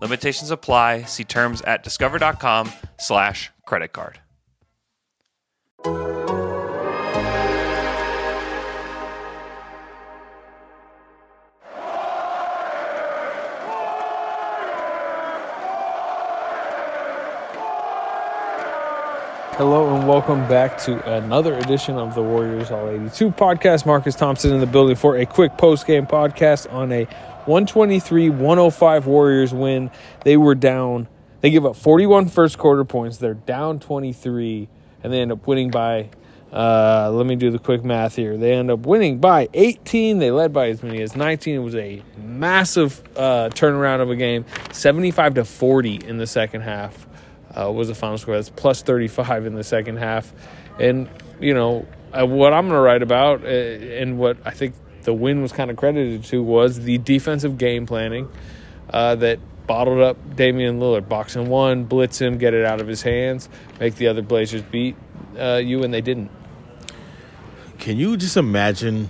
Limitations apply. See terms at discover.com slash credit card. Hello and welcome back to another edition of the Warriors All 82 podcast. Marcus Thompson in the building for a quick post game podcast on a 123 105 Warriors win. They were down, they give up 41 first quarter points. They're down 23, and they end up winning by, uh, let me do the quick math here. They end up winning by 18. They led by as many as 19. It was a massive uh, turnaround of a game, 75 to 40 in the second half uh, was the final score. That's plus 35 in the second half. And, you know, uh, what I'm going to write about uh, and what I think the win was kind of credited to was the defensive game planning uh, that bottled up Damian Lillard. Box and one, blitz him, get it out of his hands, make the other Blazers beat uh, you, and they didn't. Can you just imagine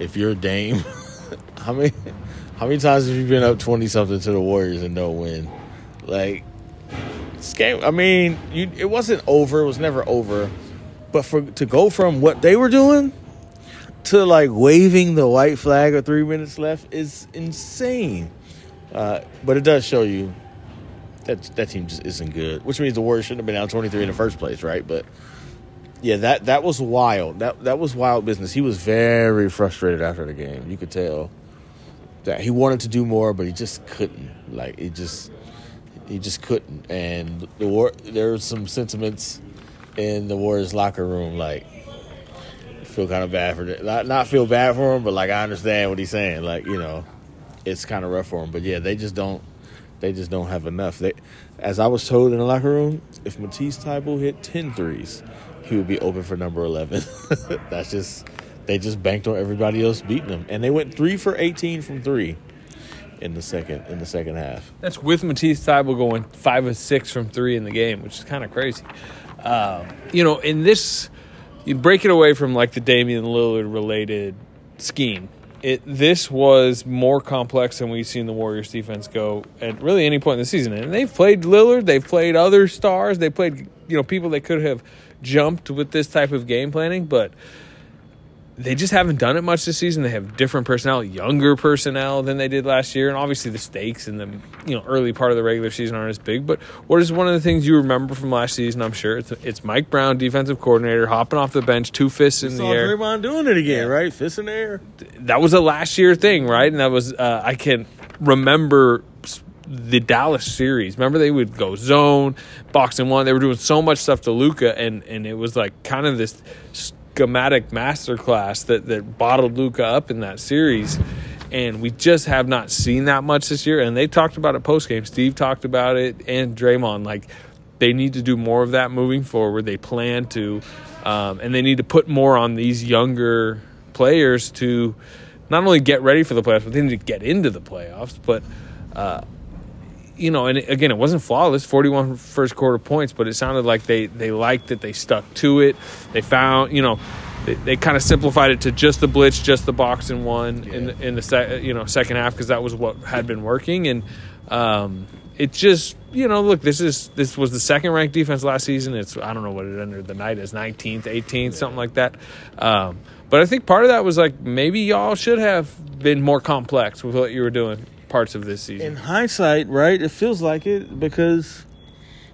if you're Dame? how many how many times have you been up twenty something to the Warriors and no win? Like this game, I mean, you, it wasn't over. It was never over. But for to go from what they were doing to like waving the white flag with three minutes left is insane. Uh, but it does show you that that team just isn't good, which means the Warriors shouldn't have been down 23 in the first place, right? But yeah, that that was wild. That that was wild business. He was very frustrated after the game. You could tell that he wanted to do more, but he just couldn't. Like he just he just couldn't. And the war, there were some sentiments in the Warriors locker room, like feel kind of bad for it. Not not feel bad for him, but like I understand what he's saying. Like you know, it's kind of rough for him. But yeah, they just don't. They just don't have enough. They, as I was told in the locker room, if Matisse Thybulle hit 10 threes, he would be open for number 11. That's just they just banked on everybody else beating them, and they went three for 18 from three in the second in the second half. That's with Matisse Thybulle going five of six from three in the game, which is kind of crazy. Uh, you know, in this, you break it away from like the Damian Lillard related scheme. It this was more complex than we've seen the Warriors defense go at really any point in the season. And they've played Lillard, they've played other stars, they played you know people they could have jumped with this type of game planning, but they just haven't done it much this season. They have different personnel, younger personnel than they did last year, and obviously the stakes in the you know early part of the regular season aren't as big. But what is one of the things you remember from last season? I'm sure it's, it's Mike Brown, defensive coordinator, hopping off the bench, two fists in the air. Draymond doing it again, yeah. right? Fists in the air. That was a last year thing, right? And that was uh, I can remember the Dallas series. Remember they would go zone, box and one. They were doing so much stuff to Luka, and and it was like kind of this schematic masterclass that that bottled Luka up in that series. And we just have not seen that much this year. And they talked about it post game. Steve talked about it, and Draymond. Like they need to do more of that moving forward. They plan to, um, and they need to put more on these younger players to not only get ready for the playoffs, but they need to get into the playoffs. But uh, you know, and again, it wasn't flawless, 41 first quarter points, but it sounded like they, they liked it. They stuck to it. They found, you know, they, they kind of simplified it to just the blitz, just the box and one yeah. in the, in the you know second half because that was what had been working. And um, it just, you know, look, this is this was the second ranked defense last season. It's I don't know what it ended the night as 19th, 18th, yeah. something like that. Um, but I think part of that was like maybe y'all should have been more complex with what you were doing parts of this season. In hindsight, right, it feels like it because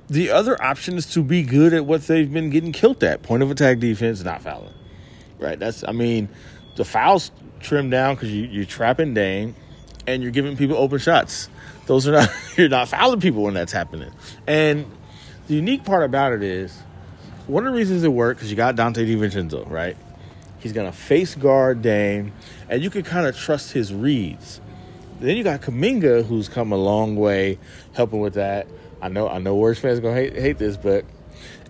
the other option is to be good at what they've been getting killed at point of attack defense, not fouling. Right? That's, I mean, the fouls trimmed down because you, you're trapping Dame and you're giving people open shots. Those are not, you're not fouling people when that's happening. And the unique part about it is one of the reasons it worked because you got Donte DiVincenzo, right? He's to face guard Dame, and you can kind of trust his reads. Then you got Kuminga, who's come a long way helping with that. I know I know Warriors fans gonna hate hate this, but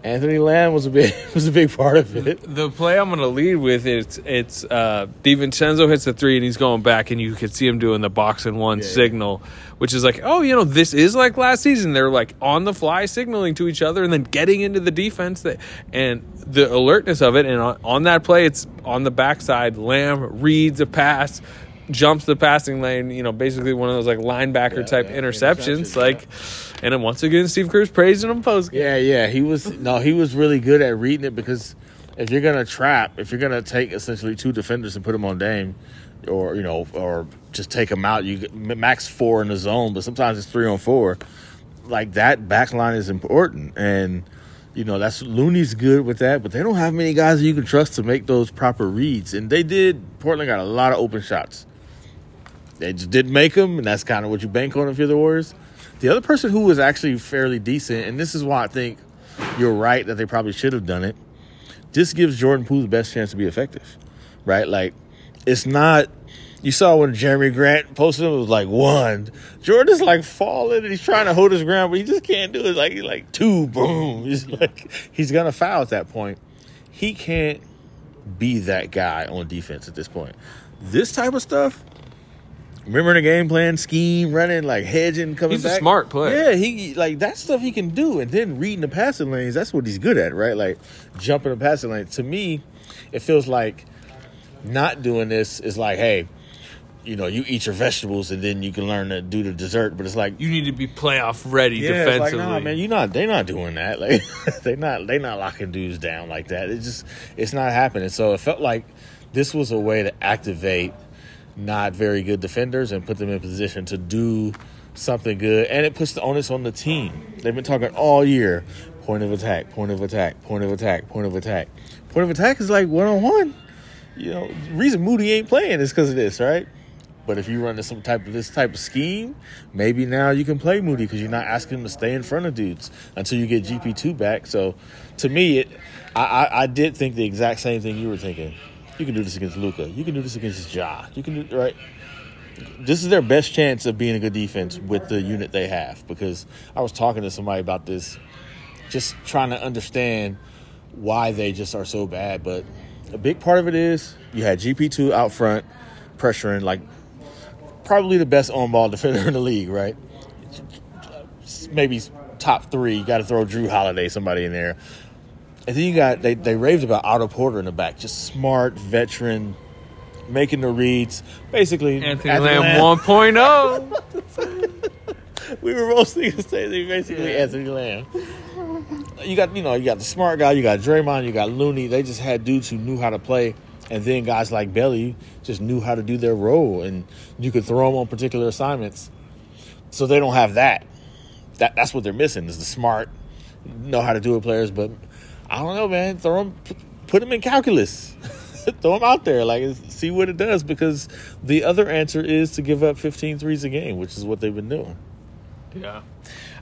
Anthony Lamb was a big was a big part of it. The play I'm going to lead with is it's uh, DiVincenzo hits the three and he's going back, and you could see him doing the box and one Yeah. signal, which is like, oh, you know, this is like last season. They're like on the fly signaling to each other and then getting into the defense. That and the alertness of it, and on, on that play, it's on the backside. Lamb reads a pass. Jumps the passing lane, you know, basically one of those like linebacker Yeah, type yeah, interceptions. interceptions, like, and then once again, Steve Kerr's praising him post game. Yeah, yeah, he was no, he was really good at reading it because if you're gonna trap, if you're gonna take essentially two defenders and put them on Dame, or you know, or just take them out, you max four in the zone, but sometimes it's three on four. Like that back line is important, and you know that's Looney's good with that, but they don't have many guys that you can trust to make those proper reads, and they did. Portland got a lot of open shots. They just didn't make them, and that's kind of what you bank on if you're the Warriors. The other person who was actually fairly decent, and this is why I think you're right that they probably should have done it. This gives Jordan Poole the best chance to be effective, right? Like, it's not. You saw when Jerami Grant posted it, was like one. Jordan's like falling and he's trying to hold his ground, but he just can't do it. Like he's like two, boom. He's like he's gonna foul at that point. He can't be that guy on defense at this point. This type of stuff, remember the game plan, scheme, running, like hedging, coming He's a smart player. Yeah, he like that stuff he can do, and then reading the passing lanes. That's what he's good at, right? Like jumping the passing lane. To me, it feels like not doing this is like, hey, you know, you eat your vegetables and then you can learn to do the dessert. But it's like, You need to be playoff ready yeah, it's like, defensively. nah, man, you not they not doing that. Like they not they not locking dudes down like that. It's just it's not happening. So it felt like this was a way to activate not very good defenders and put them in position to do something good. And it puts the onus on the team. They've been talking all year. Point of attack, point of attack, point of attack, point of attack. Point of attack is like one on one. You know, the reason Moody ain't playing is because of this, right? But if you run some type of this type of scheme, maybe now you can play Moody because you're not asking him to stay in front of dudes until you get GP two back. So, to me, it I, I, I did think the exact same thing you were thinking. You can do this against Luka. You can do this against Ja. You can do right. This is their best chance of being a good defense with the unit they have. Because I was talking to somebody about this, just trying to understand why they just are so bad. But a big part of it is you had GP two out front pressuring like probably the best on ball defender in the league, right? Maybe top three. You got to throw Jrue Holiday, somebody in there. And then you got they they raved about Otto Porter in the back, just smart veteran, making the reads. Basically, Anthony Lamb oh. 1.0. we were mostly gonna say that basically Anthony Lamb. You got you know you got the smart guy, you got Draymond, you got Looney. They just had dudes who knew how to play, and then guys like Belly just knew how to do their role, and you could throw them on particular assignments. So they don't have that. That that's what they're missing is the smart, know how to do it players. But I don't know, man. Throw them, put them in calculus. throw them out there, like see what it does. Because the other answer is to give up 15 threes a game, which is what they've been doing. Yeah.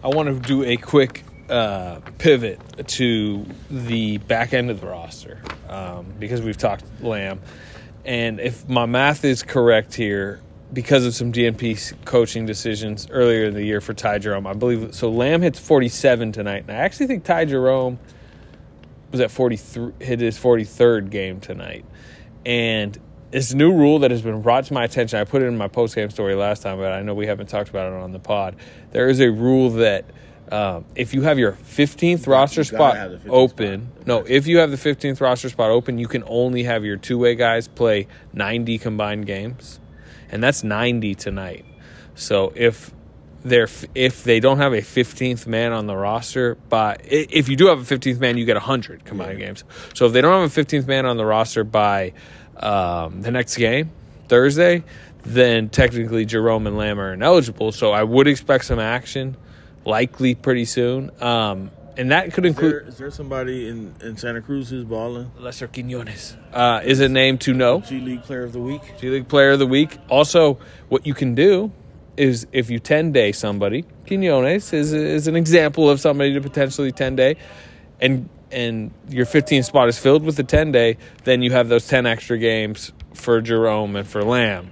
I want to do a quick uh, pivot to the back end of the roster um, because we've talked Lamb. And if my math is correct here, because of some DNP coaching decisions earlier in the year for Ty Jerome, I believe so. Lamb hits 47 tonight, and I actually think Ty Jerome was at 43, hit his 43rd game tonight. And it's a new rule that has been brought to my attention. I put it in my post game story last time, but I know we haven't talked about it on the pod. There is a rule that um, if you have your 15th roster you spot 15th open, spot. no, if you have the 15th roster spot open, you can only have your two way guys play 90 combined games, and that's 90 tonight. So if they're if they don't have a 15th man on the roster, by if you do have a 15th man, you get 100 combined games. So if they don't have a 15th man on the roster by um, the next game, Thursday, then technically Jerome and Lamb are ineligible. So I would expect some action, likely pretty soon. Um, and that could include is there somebody in, in Santa Cruz who's balling? Lester Quinones. Uh, is a name to know. G League Player of the Week. G League Player of the Week. Also, what you can do is if you 10 day somebody, Quinones is, is an example of somebody to potentially 10 day, and and your 15 spot is filled with the 10 day, then you have those 10 extra games for Jerome and for Lamb.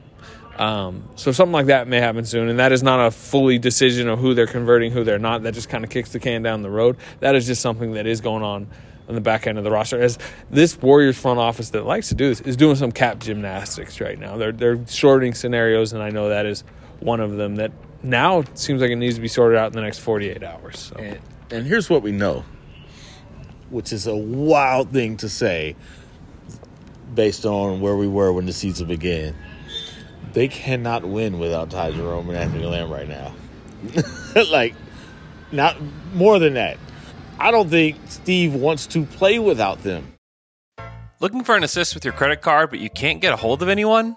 Um, so something like that may happen soon, and that is not a fully decision of who they're converting, who they're not. That just kind of kicks the can down the road. That is just something that is going on on the back end of the roster. As this Warriors front office that likes to do this is doing some cap gymnastics right now. They're they're shorting scenarios, and I know that is one of them that now seems like it needs to be sorted out in the next 48 hours. So. And, and here's what we know, which is a wild thing to say based on where we were when the season began. They cannot win without Ty Jerome and Anthony Lamb right now. like, not more than that. I don't think Steve wants to play without them. Looking for an assist with your credit card, but you can't get a hold of anyone?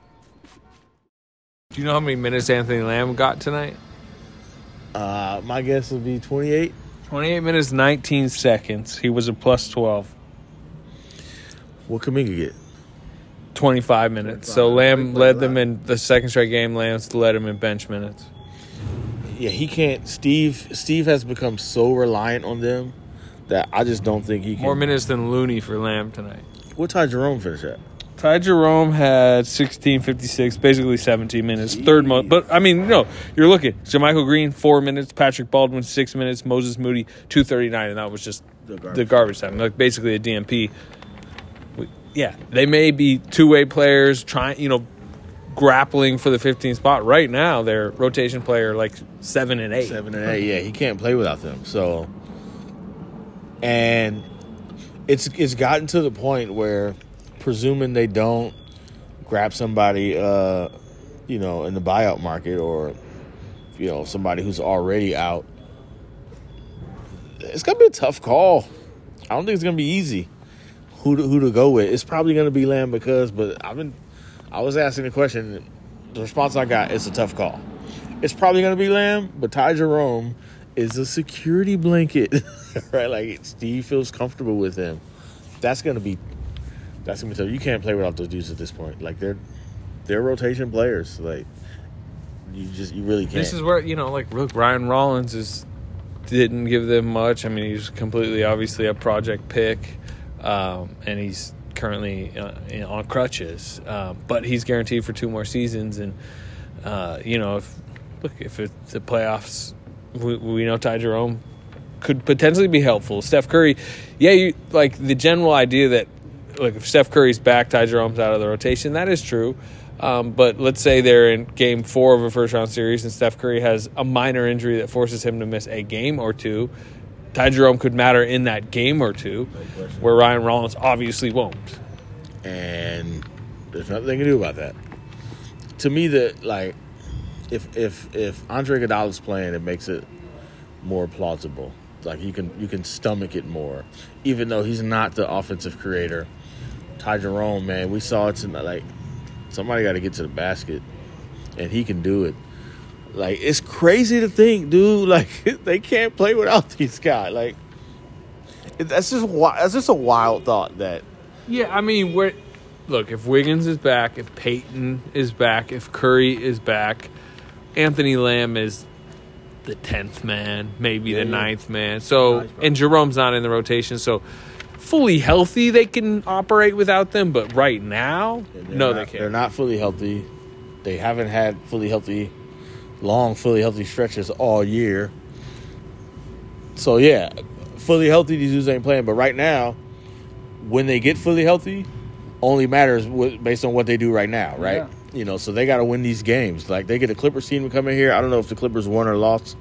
Do you know how many minutes Anthony Lamb got tonight? Uh, my guess would be 28. 28 minutes, 19 seconds. He was a plus 12. What Kuminga get? 25 minutes. So Lamb led them in the second straight game. Lamb's led him in bench minutes. Yeah, he can't. Steve Steve has become so reliant on them that I just don't think he can. More minutes than Looney for Lamb tonight. What time Jerome finish at? Ty Jerome had 16.56, basically 17 minutes. Third most. But, I mean, no, you're looking. JaMychal Green, four minutes. Patrick Baldwin, six minutes. Moses Moody, 2.39. And that was just The the garbage. garbage, time. Like, basically a DNP. We- Yeah, they may be two way players trying, you know, grappling for the 15 spot. Right now, they're rotation player like seven and eight. Seven and eight. Yeah, he can't play without them. So, and it's it's gotten to the point where, presuming they don't grab somebody, uh, you know, in the buyout market or, you know, somebody who's already out, it's gonna be a tough call. I don't think it's gonna be easy. Who to, who to go with? It's probably gonna be Lamb because, but I've been, I was asking the question. The response I got is a tough call. It's probably gonna be Lamb, but Ty Jerome is a security blanket, right? Like Steve feels comfortable with him. That's gonna be, that's gonna be tough. You can't play without those dudes at this point. Like they're, they're rotation players. Like you just you really can't. This is where you know, like, look, Ryan Rollins is didn't give them much. I mean, he's completely obviously a project pick, um, and he's currently uh, you know, on crutches. Um, but he's guaranteed for two more seasons, and uh, you know, if look if it, the playoffs, we, we know Ty Jerome could potentially be helpful. Steph Curry, yeah, you like the general idea that like if Steph Curry's back, Ty Jerome's out of the rotation. That is true. Um, but let's say they're in game four of a first round series and Steph Curry has a minor injury that forces him to miss a game or two. Ty Jerome could matter in that game or two, where Ryan Rollins obviously won't. and there's nothing they can do about that. To me, that like if if if Andre Iguodala's playing, it makes it more plausible. Like you can you can stomach it more, even though he's not the offensive creator. Ty Jerome, man, we saw it tonight. Like somebody got to get to the basket, and he can do it. Like it's crazy to think, dude. Like they can't play without these guys. Like that's just that's just a wild thought that Yeah, I mean, where look if Wiggins is back, if Peyton is back, if Curry is back, Anthony Lamb is the tenth man, maybe the yeah. ninth man. So and Jerome's not in the rotation, so fully healthy they can operate without them. But right now, They're no, not- they can't. They're not fully healthy. They haven't had fully healthy, long fully healthy stretches all year. So yeah, fully healthy, these dudes ain't playing. But right now, when they get fully healthy, only matters wh- based on what they do right now, right? you know, so they got to win these games. Like they get a Clippers team to come in here. I don't know if the Clippers won or lost.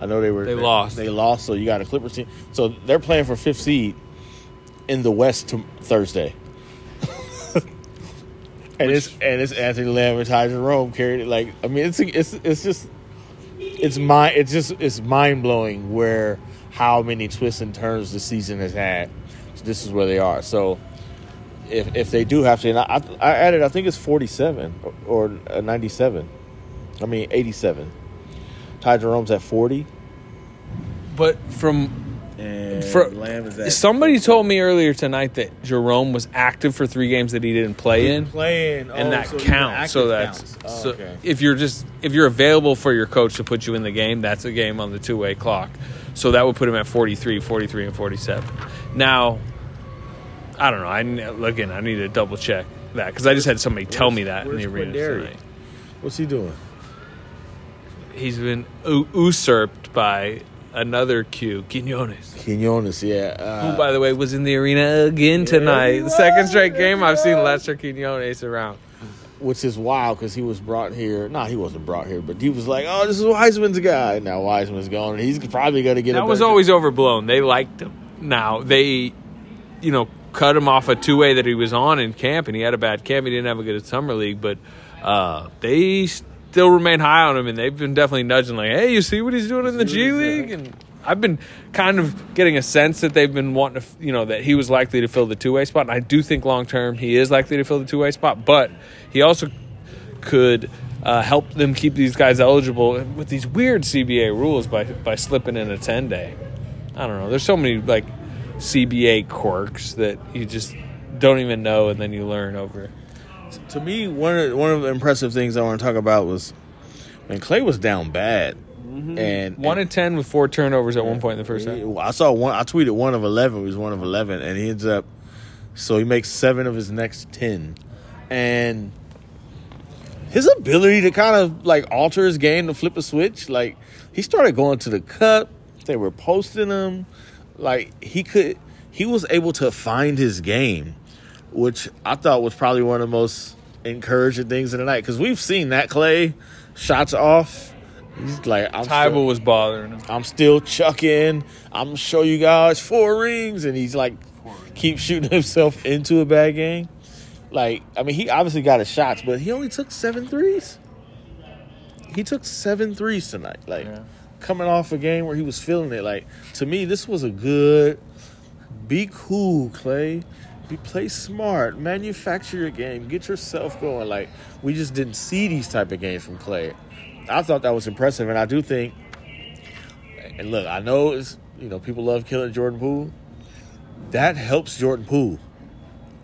I know they were They lost. They lost, so you got a Clippers team. So they're playing for fifth seed in the West to Thursday. and it's and it's Anthony Lamb and Ty Jerome carried it. Like I mean, it's it's it's just it's mind it's just it's mind blowing where how many twists and turns the season has had. So this is where they are. So if if they do have to, and I, I added, I think it's forty seven or, or uh, ninety seven. I mean eighty seven. Ty Jerome's at forty, But from For- Lamb is at somebody told me earlier tonight that Jerome was active for three games that he didn't play in. playing, and oh, that so counts. So that's counts. Oh, okay. if you're just if you're available for your coach to put you in the game, that's a game on the two way clock. So that would put him at 43, 43, and 47. Now, I don't know. I again, I need to double check that because I just had somebody tell me that in the arena Quinndary? tonight. What's he doing? He's been u- usurped by another Q, Quinones. Quinones, yeah. Uh, Who, by the way, was in the arena again tonight. The second straight game I've seen Lester Quinones around. which is wild because he was brought here. Nah, he wasn't brought here, but he was like, "Oh, this is Wiseman's guy." Now Wiseman's gone, and he's probably going to get. a That was always overblown. They liked him. Now they, you know, cut him off a two way that he was on in camp, and he had a bad camp. He didn't have a good summer league, but uh, they still remain high on him, and they've been definitely nudging like, "Hey, you see what he's doing in the G League?" And I've been kind of getting a sense that they've been wanting to, you know, that he was likely to fill the two way spot. And I do think long term he is likely to fill the two way spot, but he also could uh, help them keep these guys eligible with these weird CBA rules by by slipping in a ten day. I don't know. There's so many like CBA quirks that you just don't even know, and then you learn over. To me one of one of the impressive things I want to talk about was when Clay was down bad, mm-hmm. and One in ten with four turnovers at one point in the first half. I saw one. I tweeted one of eleven. He was one of eleven, and he ends up. So he makes seven of his next ten, and his ability to kind of like alter his game to flip a switch. Like he started going to the cup. They were posting him. Like he could. He was able to find his game, which I thought was probably one of the most encouraging things in the night because we've seen that Clay shots off. He's like I'm still- was bothering him. I'm still chucking. I'm gonna show you guys four rings, and he's like, keep shooting himself into a bad game. Like, I mean, he obviously got his shots, but he only took seven threes. He took seven threes tonight. Like, coming off a game where he was feeling it. Like, to me, this was a good. Be cool, Clay. Be play smart. Manufacture your game. Get yourself going. Like, we just didn't see these type of games from Clay. I thought that was impressive, and I do think and look, I know it's you know people love killing Jordan Poole. That helps Jordan Poole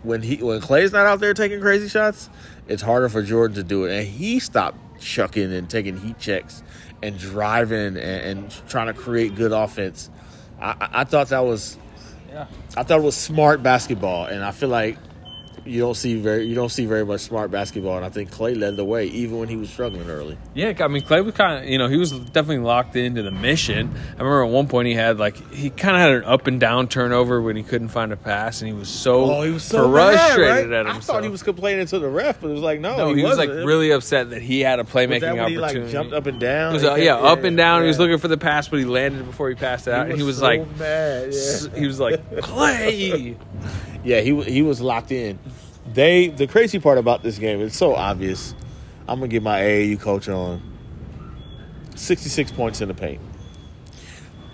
when he when Clay's not out there taking crazy shots. It's harder for Jordan to do it, and he stopped chucking and taking heat checks and driving and, and trying to create good offense. I, I, I thought that was, I thought it was smart basketball, and I feel like you don't see very you don't see very much smart basketball, and I think Clay led the way even when he was struggling early. Yeah, I mean Clay was kind of you know he was definitely locked into the mission. I remember at one point he had like he kind of had an up and down turnover when he couldn't find a pass, and he was so Oh, he was so mad, frustrated right? at I himself. thought he was complaining to the ref, but it was like, no, no, he, was like wasn't. really upset that he had a Was playmaking that when he like opportunity. jumped up and down? Was, uh, kept- yeah, up and down. He was looking for the pass, but he landed before he passed it out, and he was so like, mad. s- Yeah, he was like Clay. yeah he he was locked in. They the crazy part about this game, it's so obvious. I'm gonna get my AAU coach on. 66 points in the paint.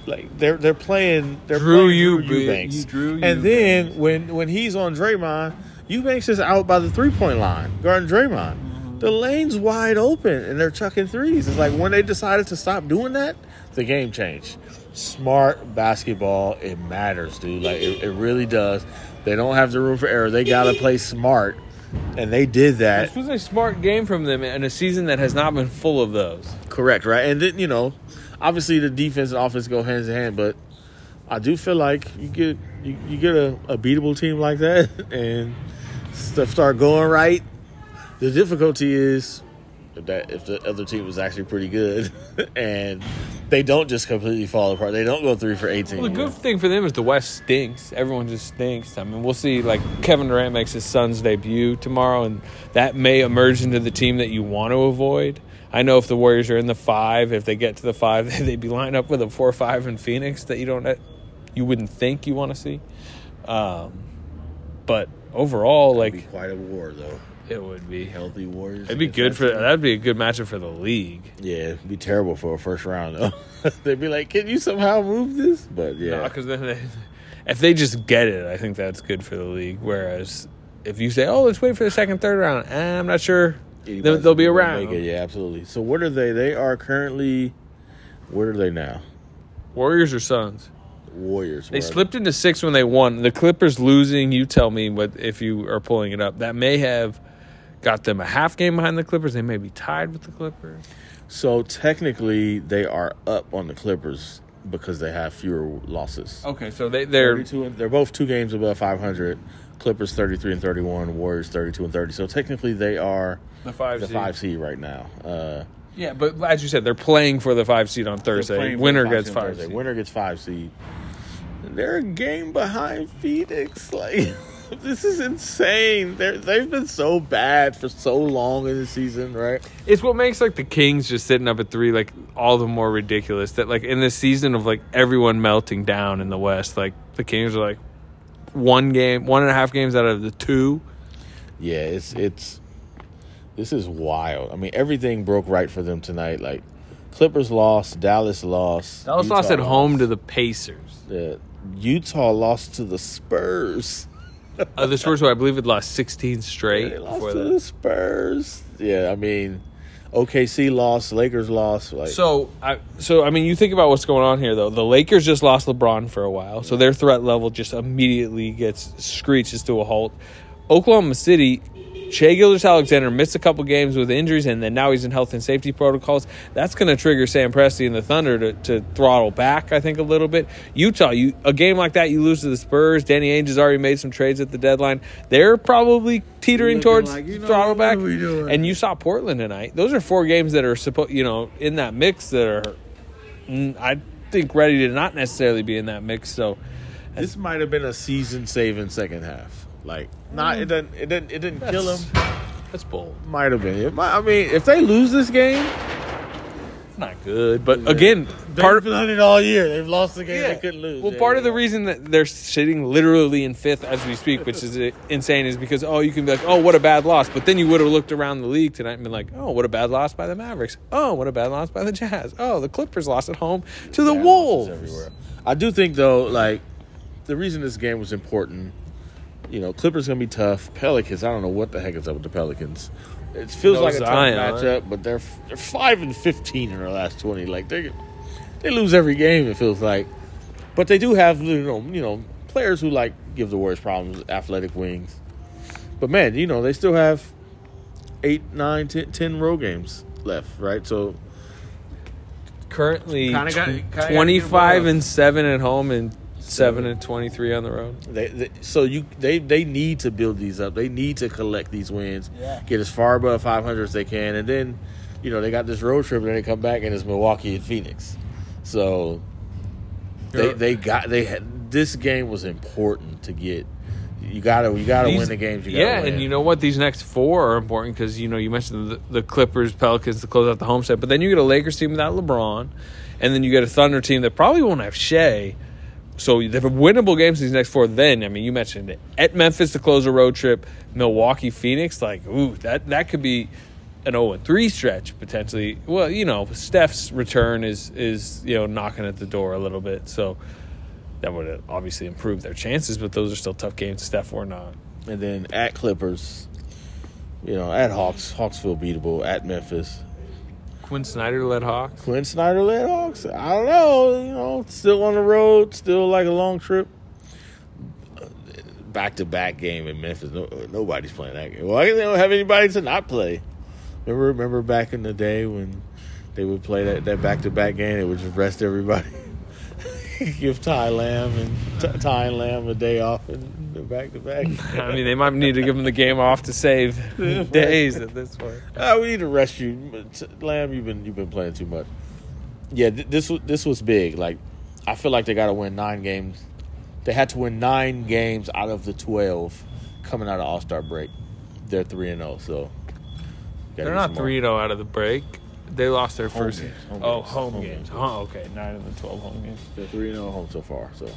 Like they're they're playing they're Drew playing Eu- Drew Eubanks. he drew and then when when he's on Draymond, Eubanks is out by the three point line guarding Draymond. The lane's wide open and they're chucking threes. It's like when they decided to stop doing that, the game changed. Smart basketball, it matters, dude. Like it, it really does. They don't have the room for error. They gotta play smart, and they did that. This was a smart game from them in a season that has not been full of those. Correct, right? And then you know, obviously the defense and offense go hands in hand, but I do feel like you get you, you get a, a beatable team like that, and stuff start going right. The difficulty is if that if the other team was actually pretty good, and they don't just completely fall apart. They don't go three for eighteen. Well, the good thing for them is the West stinks. Everyone just stinks. I mean, we'll see. Like Kevin Durant makes his Suns debut tomorrow, and that may emerge into the team that you want to avoid. I know if the Warriors are in the five, if they get to the five, they'd be lined up with a four or five in Phoenix that you don't, you wouldn't think you want to see. Um, but overall, be like quite a war though. It would be. Healthy Warriors. It'd be good for that'd be a good matchup for the league. Yeah, it'd be terrible for a first round though. They'd be like, "Can you somehow move this?" But yeah, because then they, if they just get it, I think that's good for the league. Whereas if you say, "Oh, let's wait for the second, third round," eh, I'm not sure they'll, they'll be around. it. Yeah, absolutely. So what are they? They are currently. Where are they now? Warriors or Suns? Warriors. They slipped into six when they won. The Clippers losing. You tell me what if you are pulling it up. That may have got them a half game behind the Clippers. They may be tied with the Clippers. So technically, they are up on the Clippers because they have fewer losses. Okay, so they they're they're both two games above 500. Clippers 33 and 31, Warriors 32 and 30. So technically, they are the five. the seed. five seed right now. Uh, Yeah, but as you said, they're playing for the five seed on Thursday. Winner the gets five. Thursday. seed. Winner gets five seed. They're a game behind Phoenix. Like this is insane. They're, they've been so bad for so long in the season, right? It's what makes like the Kings just sitting up at three like all the more ridiculous. That like in this season of like everyone melting down in the West, like the Kings are like one game, one and a half games out of the two. Yeah, it's it's this is wild. I mean, everything broke right for them tonight. Like Clippers lost, Dallas lost, Dallas Utah lost at home to the Pacers. the Utah lost to the Spurs. Uh, the Spurs, who I believe had lost sixteen straight They lost to that. the Spurs. Yeah, I mean, OKC lost, Lakers lost. Like, So, I, so I mean, you think about what's going on here, though. The Lakers just lost LeBron for a while, so their threat level just immediately gets screeches to a halt. Oklahoma City, Shai Gilgeous-Alexander missed a couple games with injuries, and then now he's in health and safety protocols. That's going to trigger Sam Presti and the Thunder to, to throttle back, I think, a little bit. Utah, you a game like that, you lose to the Spurs. Danny Ainge has already made some trades at the deadline. They're probably teetering Looking towards like, you know, throttle what back. are we doing? And you saw Portland tonight. Those are four games that are supposed, you know, in that mix that are, mm, I think, ready to not necessarily be in that mix. So, this might have been a season-saving second half. Like, not it didn't it didn't it didn't kill them. that's bold. Might have been. It might, I mean, if they lose this game, It's not good. But again, they've part been on it all year. They've lost the game they couldn't lose. Well, part of the reason that they're sitting literally in fifth as we speak, which is uh, insane, is because oh, you can be like, oh, what a bad loss, but then you would have looked around the league tonight and been like, oh, what a bad loss by the Mavericks. Oh, what a bad loss by the Jazz. Oh, the Clippers lost at home to the Wolves. everywhere. I do think though, like the reason this game was important, you know, Clippers gonna be tough. Pelicans, I don't know what the heck is up with the Pelicans. It feels No like a Zion. tough matchup, but they're they're five and fifteen in their last twenty. Like they they lose every game. It feels like, but they do have you know you know players who like give the Warriors problems, athletic wings. But man, you know they still have eight, nine, ten, ten road games left, right? So Currently, got- tw- gotta twenty-five and seven at home and seven and twenty-three on the road. They, they so you they they need to build these up. They need to collect these wins, Yeah. get as far above 500 as they can, and then you know they got this road trip and they come back and it's Milwaukee and Phoenix. So they they got they had this game was important to get. You gotta you gotta These- win the games. You gotta yeah, win. and you know what? These next four are important because you know you mentioned the, the Clippers, Pelicans to close out the home set, but then you get a Lakers team without LeBron, and then you get a Thunder team that probably won't have Shai. So they have winnable games these next four. Then I mean, you mentioned it at Memphis to close a road trip, Milwaukee, Phoenix. Like, ooh, that that could be an zero and three stretch potentially. Well, you know, Steph's return is is you know knocking at the door a little bit, so that would obviously improve their chances. But those are still tough games, Steph or not. and then at Clippers, you know, at Hawks, Hawks feel beatable. At Memphis, Quin Snyder led Hawks. Quin Snyder led Hawks. I don't know. You know, still on the road, still like a long trip. Back to back game in Memphis. No, nobody's playing that game. Well, they don't have anybody to not play. Remember, remember back in the day when they would play that that back to back game. They would just rest everybody. Give Ty Lamb and Ty and Lamb a day off and the back to back. I mean, they might need to give him the game off to save days at this point. Uh, we need to rest you, Lamb. You've been you've been playing too much. yeah, th- this was this was big. Like, I feel like they got to win nine games. They had to win nine games out of the twelve coming out of All Star break. They're three and zero, so They're not three zero out of the break. They lost their first. games, home oh, games, home, home games. games. Oh, okay, nine of the twelve home games. They're three and zero home so far. So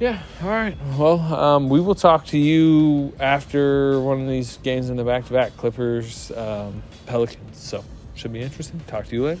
Yeah. All right. Well, um, we will talk to you after one of these games in the back to back Clippers, um, Pelicans. So should be interesting. Talk to you later.